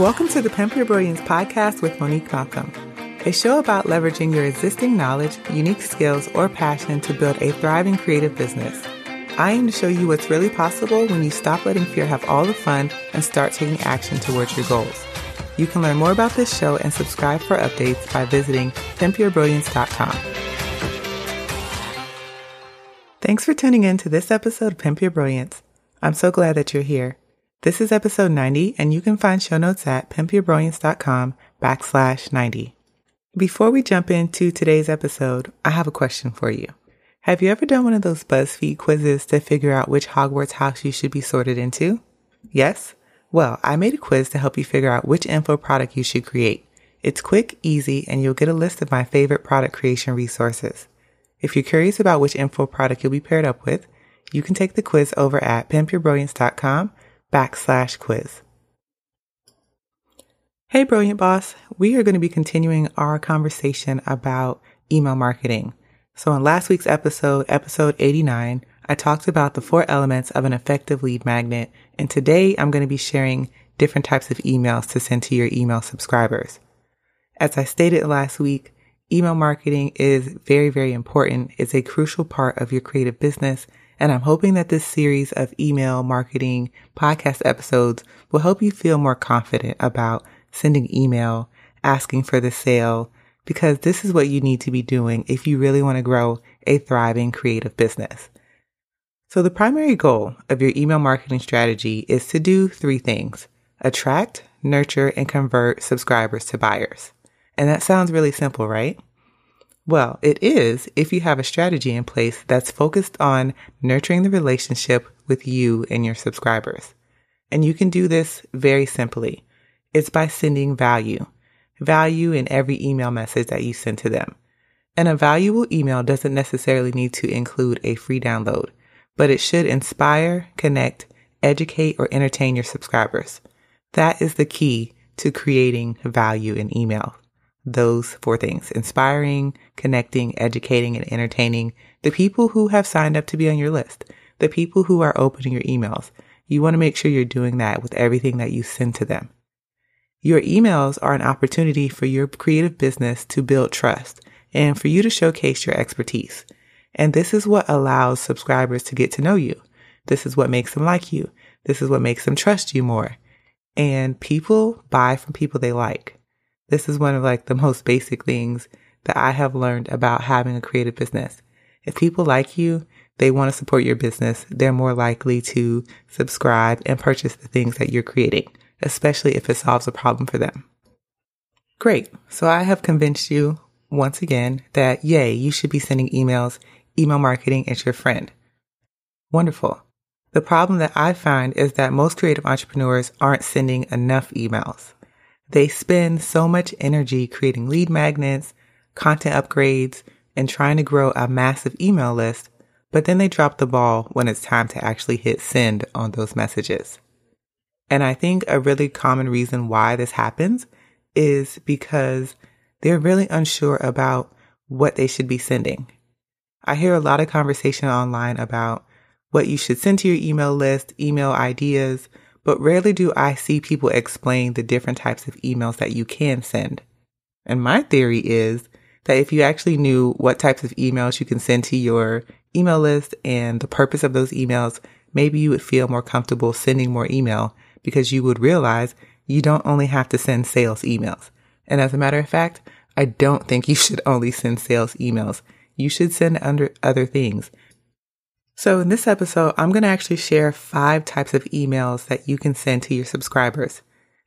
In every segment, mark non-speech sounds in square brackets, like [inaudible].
Welcome to the Pimp Your Brilliance podcast with Monique Malcolm, a show about leveraging your existing knowledge, unique skills, or passion to build a thriving creative business. I aim to show you what's really possible when you stop letting fear have all the fun and start taking action towards your goals. You can learn more about this show and subscribe for updates by visiting pimpyourbrilliance.com. Thanks for tuning in to this episode of Pimp Your Brilliance. I'm so glad that you're here. This is episode 90, and you can find show notes at pimpyourbrilliance.com backslash 90. Before we jump into today's episode, I have a question for you. Have you ever done one of those BuzzFeed quizzes to figure out which Hogwarts house you should be sorted into? Yes? Well, I made a quiz to help you figure out which info product you should create. It's quick, easy, and you'll get a list of my favorite product creation resources. If you're curious about which info product you'll be paired up with, you can take the quiz over at pimpyourbrilliance.com backslash quiz. Hey, Brilliant Boss. We are going to be continuing our conversation about email marketing. So in last week's episode, episode 89, I talked about the four elements of an effective lead magnet. And today I'm going to be sharing different types of emails to send to your email subscribers. As I stated last week, email marketing is very, very important. It's a crucial part of your creative business and I'm hoping that this series of email marketing podcast episodes will help you feel more confident about sending email, asking for the sale, because this is what you need to be doing if you really want to grow a thriving creative business. So the primary goal of your email marketing strategy is to do three things. Attract, nurture, and convert subscribers to buyers. And that sounds really simple, right? Well, it is if you have a strategy in place that's focused on nurturing the relationship with you and your subscribers. And you can do this very simply. It's by sending value, value in every email message that you send to them. And a valuable email doesn't necessarily need to include a free download, but it should inspire, connect, educate, or entertain your subscribers. That is the key to creating value in email those four things inspiring, connecting, educating, and entertaining the people who have signed up to be on your list, the people who are opening your emails. You want to make sure you're doing that with everything that you send to them. Your emails are an opportunity for your creative business to build trust and for you to showcase your expertise. And this is what allows subscribers to get to know you. This is what makes them like you. This is what makes them trust you more. And people buy from people they like. This is one of like the most basic things that I have learned about having a creative business. If people like you, they want to support your business, they're more likely to subscribe and purchase the things that you're creating, especially if it solves a problem for them. Great. So I have convinced you once again that yay, you should be sending emails. Email marketing is your friend. Wonderful. The problem that I find is that most creative entrepreneurs aren't sending enough emails. They spend so much energy creating lead magnets, content upgrades, and trying to grow a massive email list, but then they drop the ball when it's time to actually hit send on those messages. And I think a really common reason why this happens is because they're really unsure about what they should be sending. I hear a lot of conversation online about what you should send to your email list, email ideas, but rarely do I see people explain the different types of emails that you can send. And my theory is that if you actually knew what types of emails you can send to your email list and the purpose of those emails, maybe you would feel more comfortable sending more email because you would realize you don't only have to send sales emails. And as a matter of fact, I don't think you [laughs] should only send sales emails. You should send under other things. So in this episode, I'm going to actually share five types of emails that you can send to your subscribers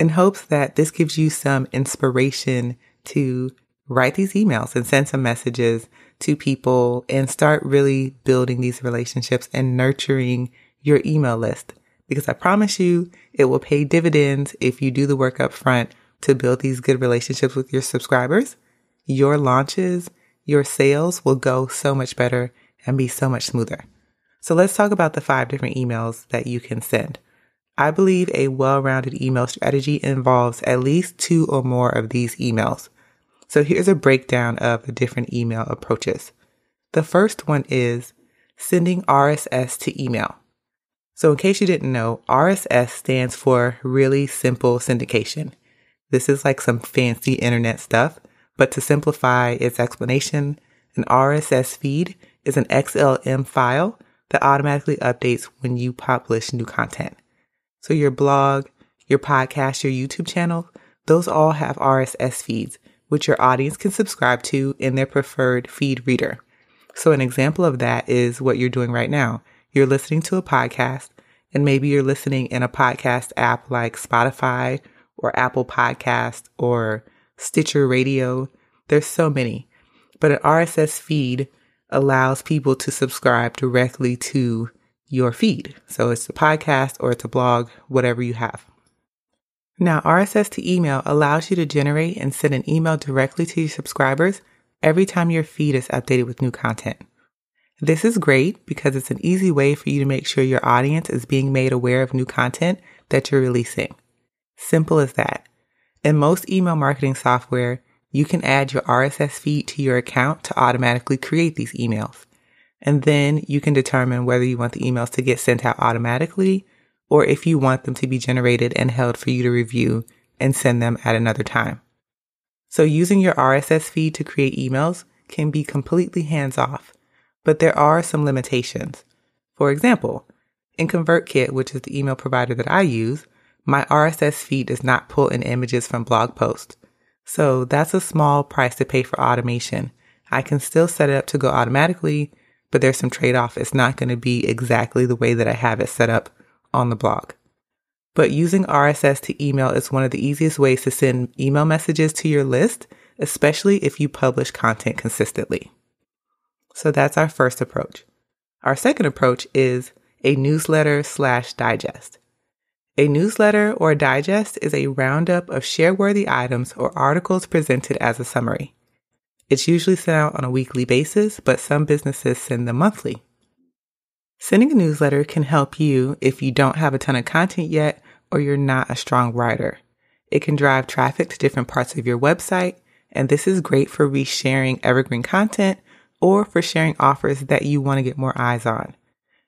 in hopes that this gives you some inspiration to write these emails and send some messages to people and start really building these relationships and nurturing your email list. Because I promise you it will pay dividends if you do the work up front to build these good relationships with your subscribers. Your launches, your sales will go so much better and be so much smoother. So let's talk about the five different emails that you can send. I believe a well rounded email strategy involves at least two or more of these emails. So here's a breakdown of the different email approaches. The first one is sending RSS to email. So, in case you didn't know, RSS stands for Really Simple Syndication. This is like some fancy internet stuff, but to simplify its explanation, an RSS feed is an XLM file that automatically updates when you publish new content. So, your blog, your podcast, your YouTube channel, those all have RSS feeds, which your audience can subscribe to in their preferred feed reader. So, an example of that is what you're doing right now. You're listening to a podcast, and maybe you're listening in a podcast app like Spotify or Apple Podcast or Stitcher Radio. There's so many. But an RSS feed allows people to subscribe directly to your feed. So it's a podcast or it's a blog, whatever you have. Now, RSS to email allows you to generate and send an email directly to your subscribers every time your feed is updated with new content. This is great because it's an easy way for you to make sure your audience is being made aware of new content that you're releasing. Simple as that. In most email marketing software, you can add your RSS feed to your account to automatically create these emails. And then you can determine whether you want the emails to get sent out automatically or if you want them to be generated and held for you to review and send them at another time. So using your RSS feed to create emails can be completely hands off, but there are some limitations. For example, in ConvertKit, which is the email provider that I use, my RSS feed does not pull in images from blog posts. So that's a small price to pay for automation. I can still set it up to go automatically, but there's some trade off. It's not going to be exactly the way that I have it set up on the blog. But using RSS to email is one of the easiest ways to send email messages to your list, especially if you publish content consistently. So that's our first approach. Our second approach is a newsletter slash digest. A newsletter or digest is a roundup of share-worthy items or articles presented as a summary. It's usually sent out on a weekly basis, but some businesses send them monthly. Sending a newsletter can help you if you don't have a ton of content yet or you're not a strong writer. It can drive traffic to different parts of your website, and this is great for resharing evergreen content or for sharing offers that you want to get more eyes on.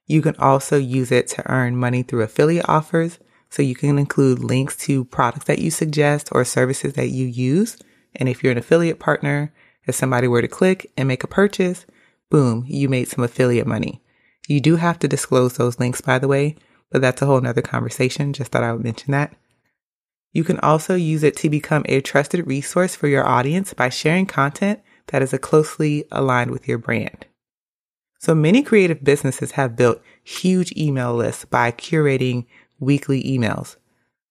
You can also use it to earn money through affiliate offers so you can include links to products that you suggest or services that you use. And if you're an affiliate partner, if somebody were to click and make a purchase, boom, you made some affiliate money. You do have to disclose those links, by the way, but that's a whole nother conversation. Just thought I would mention that. You can also use it to become a trusted resource for your audience by sharing content that is closely aligned with your brand. So many creative businesses have built huge email lists by curating weekly emails.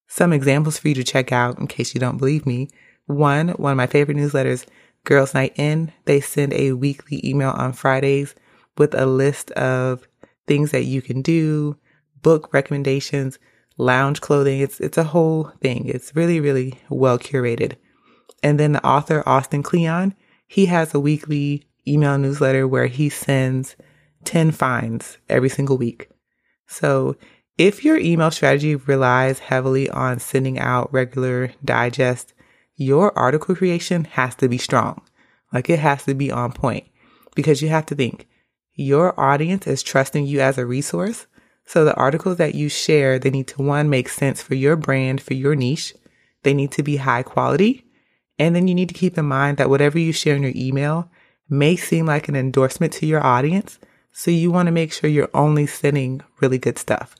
Some examples for you to check out in case you don't believe me. One, one of my favorite newsletters, Girls Night In, they send a weekly email on Fridays with a list of things that you can do, book recommendations, lounge clothing. It's it's a whole thing. It's really really well curated. And then the author Austin Kleon, he has a weekly email newsletter where he sends 10 finds every single week. So if your email strategy relies heavily on sending out regular digest, your article creation has to be strong. Like it has to be on point because you have to think your audience is trusting you as a resource. So the articles that you share, they need to one, make sense for your brand, for your niche. They need to be high quality. And then you need to keep in mind that whatever you share in your email may seem like an endorsement to your audience. So you want to make sure you're only sending really good stuff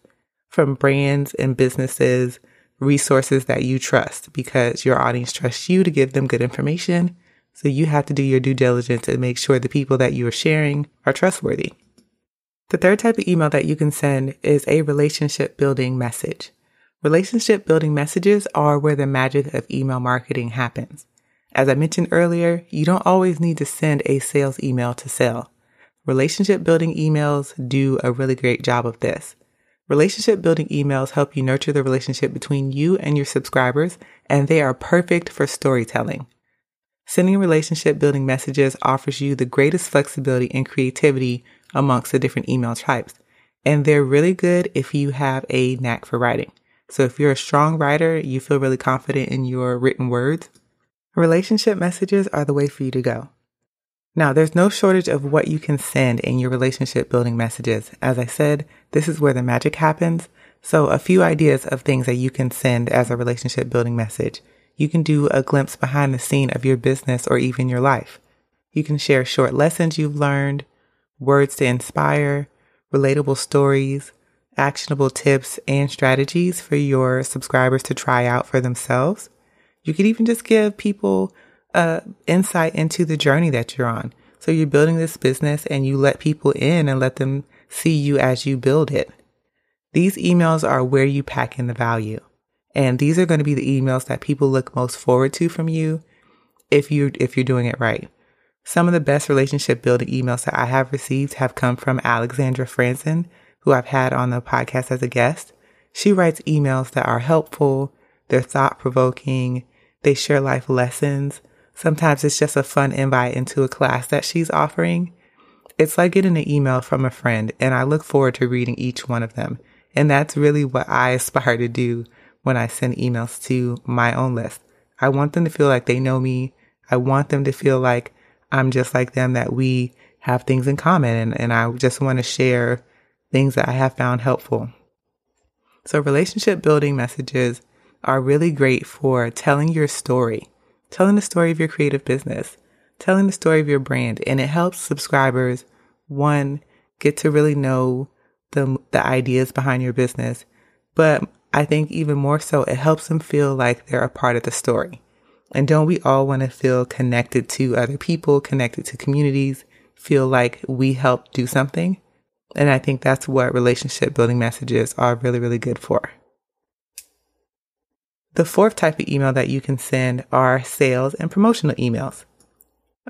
from brands and businesses, resources that you trust because your audience trusts you to give them good information. So you have to do your due diligence and make sure the people that you are sharing are trustworthy. The third type of email that you can send is a relationship building message. Relationship building messages are where the magic of email marketing happens. As I mentioned earlier, you don't always need to send a sales email to sell. Relationship building emails do a really great job of this. Relationship building emails help you nurture the relationship between you and your subscribers, and they are perfect for storytelling. Sending relationship building messages offers you the greatest flexibility and creativity amongst the different email types. And they're really good if you have a knack for writing. So if you're a strong writer, you feel really confident in your written words, relationship messages are the way for you to go. Now, there's no shortage of what you can send in your relationship building messages. As I said, this is where the magic happens. So a few ideas of things that you can send as a relationship building message. You can do a glimpse behind the scene of your business or even your life. You can share short lessons you've learned, words to inspire, relatable stories, actionable tips and strategies for your subscribers to try out for themselves. You could even just give people insight into the journey that you're on. So you're building this business and you let people in and let them see you as you build it. These emails are where you pack in the value. And these are going to be the emails that people look most forward to from you if you if you're doing it right. Some of the best relationship building emails that I have received have come from Alexandra Franzen, who I've had on the podcast as a guest. She writes emails that are helpful, they're thought provoking, they share life lessons, Sometimes it's just a fun invite into a class that she's offering. It's like getting an email from a friend, and I look forward to reading each one of them. And that's really what I [laughs] aspire to do when I send emails to my own list. I want them to feel like they know me. I want them to feel like I'm just like them, that we have things in common, and, and I just want to share things that I have found helpful. So, relationship building messages are really great for telling your story telling the story of your creative business, telling the story of your brand, and it helps subscribers one get to really know the the ideas behind your business, but I think even more so it helps them feel like they're a part of the story. And don't we all want to feel connected to other people, connected to communities, feel like we help do something? And I think that's what relationship building messages are really, really good for. The fourth type of email that you can send are sales and promotional emails.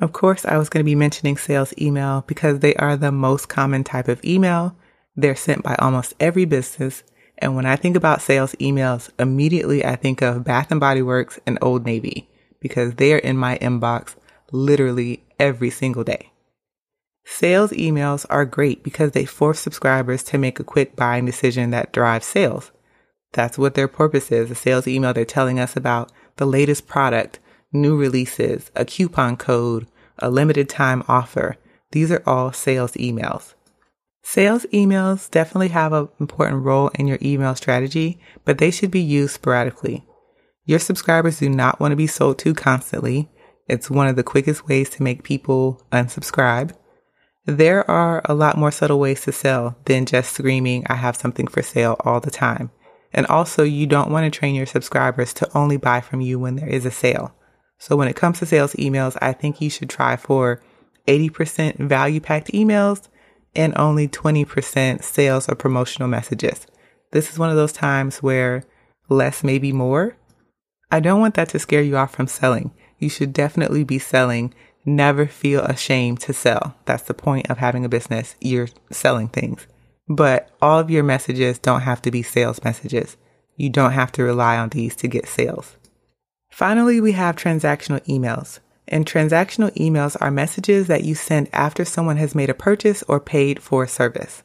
Of course, I was going to be mentioning sales email because they are the most common type of email. They're sent by almost every business. And when I think about sales emails, immediately I think of Bath and Body Works and Old Navy because they are in my inbox literally every single day. Sales emails are great because they force subscribers to make a quick buying decision that drives sales. That's what their purpose is. A sales email, they're telling us about the latest product, new releases, a coupon code, a limited time offer. These are all sales emails. Sales emails definitely have an important role in your email strategy, but they should be used sporadically. Your subscribers do not want to be sold to constantly. It's one of the quickest ways to make people unsubscribe. There are a lot more subtle ways to sell than just screaming, I have something for sale all the time. And also, you don't want to train your subscribers to only buy from you when there is a sale. So, when it comes to sales emails, I think you should try for 80% value packed emails and only 20% sales or promotional messages. This is one of those times where less may be more. I don't want that to scare you off from selling. You should definitely be selling. Never feel ashamed to sell. That's the point of having a business. You're selling things. But all of your messages don't have to be sales messages. You don't have to rely on these to get sales. Finally, we have transactional emails. And transactional emails are messages that you send after someone has made a purchase or paid for a service.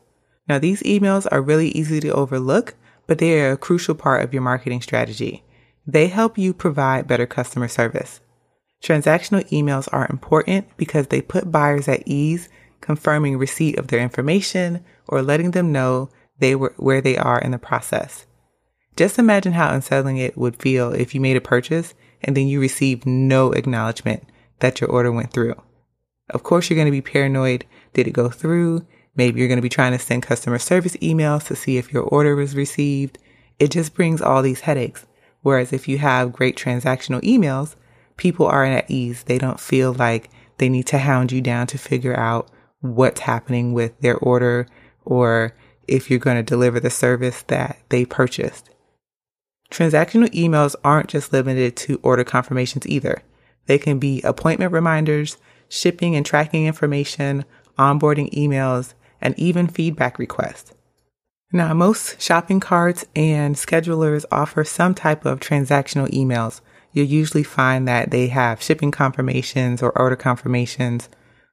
Now, these emails are really easy to overlook, but they are a crucial part of your marketing strategy. They help you provide better customer service. Transactional emails are important because they put buyers at ease confirming receipt of their information, or letting them know they were where they are in the process. Just imagine how unsettling it would feel if you made a purchase and then you received no acknowledgement that your order went through. Of course, you're going to be paranoid. Did it go through? Maybe you're going to be trying to send customer service emails to see if your order was received. It just brings all these headaches. Whereas if you have great transactional emails, people are at ease. They don't feel like they need to hound you down to figure out what's happening with their order or if you're going to deliver the service that they purchased. Transactional emails aren't just limited to order confirmations either. They can be appointment reminders, shipping and tracking information, onboarding emails, and even feedback requests. Now, most shopping carts and schedulers offer some type of transactional emails. You'll usually find that they have shipping confirmations or order confirmations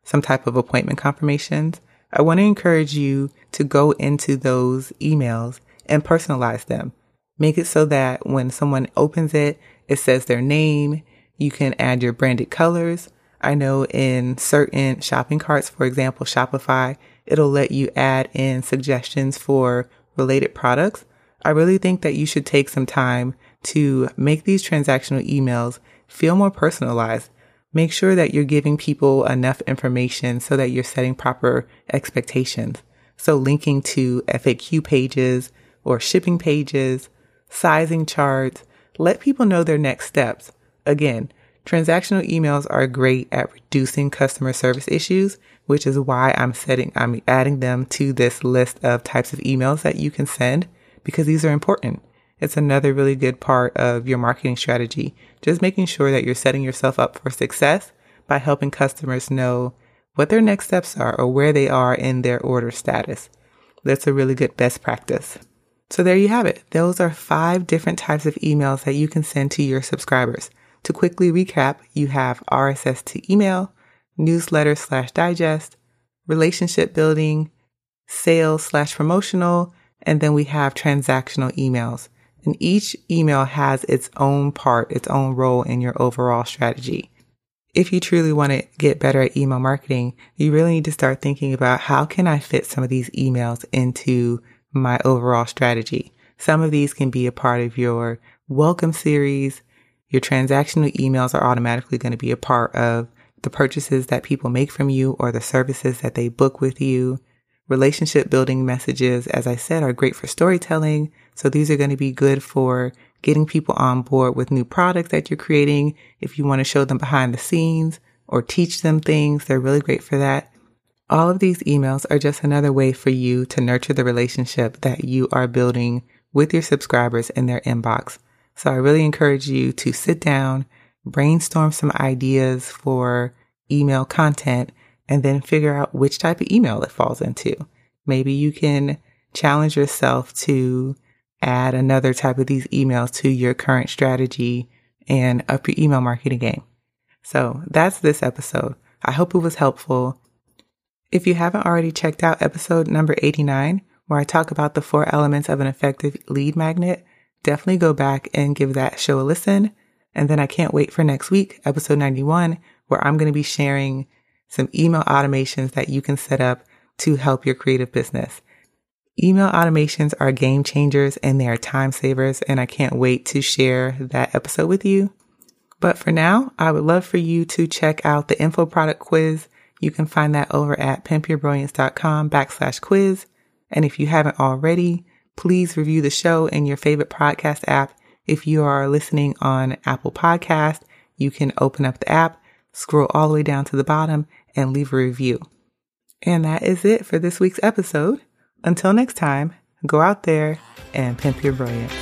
some type of appointment confirmations, I want to encourage you to go into those emails and personalize them. Make it so that when someone opens it, it says their name. You can add your branded colors. I know in certain shopping carts, for example, Shopify, it'll let you add in suggestions for related products. I really think that you should take some time to make these transactional emails feel more personalized. Make sure that you're giving people enough information so that you're setting proper expectations. So linking to FAQ pages or shipping pages, sizing charts, let people know their next steps. Again, transactional emails are great at reducing customer service issues, which is why I'm setting, I'm adding them to this list of types of emails that you can send because these are important. It's another really good part of your marketing strategy. Just making sure that you're setting yourself up for success by helping customers know what their next steps are or where they are in their order status. That's a really good best practice. So there you have it. Those are five different types of emails that you can send to your subscribers. To quickly recap, you have RSS to email, newsletter slash digest, relationship building, sales slash promotional, and then we have transactional emails. And each email has its own part, its own role in your overall strategy. If you truly want to get better at email marketing, you really need to start thinking about how can I fit some of these emails into my overall strategy. Some of these can be a part of your welcome series. Your transactional emails are automatically going to be a part of the purchases that people make from you or the services that they book with you. Relationship building messages, as I said, are great for storytelling. So these are going to be good for getting people on board with new products that you're creating. If you want to show them behind the scenes or teach them things, they're really great for that. All of these emails are just another way for you to nurture the relationship that you are building with your subscribers in their inbox. So I really encourage you to sit down, brainstorm some ideas for email content and then figure out which type of email it falls into. Maybe you can challenge yourself to add another type of these emails to your current strategy and up your email marketing game. So that's this episode. I hope it was helpful. If you haven't already checked out episode number 89, where I talk about the four elements of an effective lead magnet, definitely go back and give that show a listen. And then I can't wait for next week, episode 91, where I'm going to be sharing some email automations that you can set up to help your creative business. Email automations are game changers and they are time savers, and I can't wait to share that episode with you. But for now, I would love for you to check out the info product quiz. You can find that over at pimpyourbrilliance.com backslash quiz. And if you haven't already, please review the show in your favorite podcast app. If you are listening on Apple Podcast, you can open up the app, scroll all the way down to the bottom and leave a review. And that is it for this week's episode. Until next time, go out there and pimp your brilliance.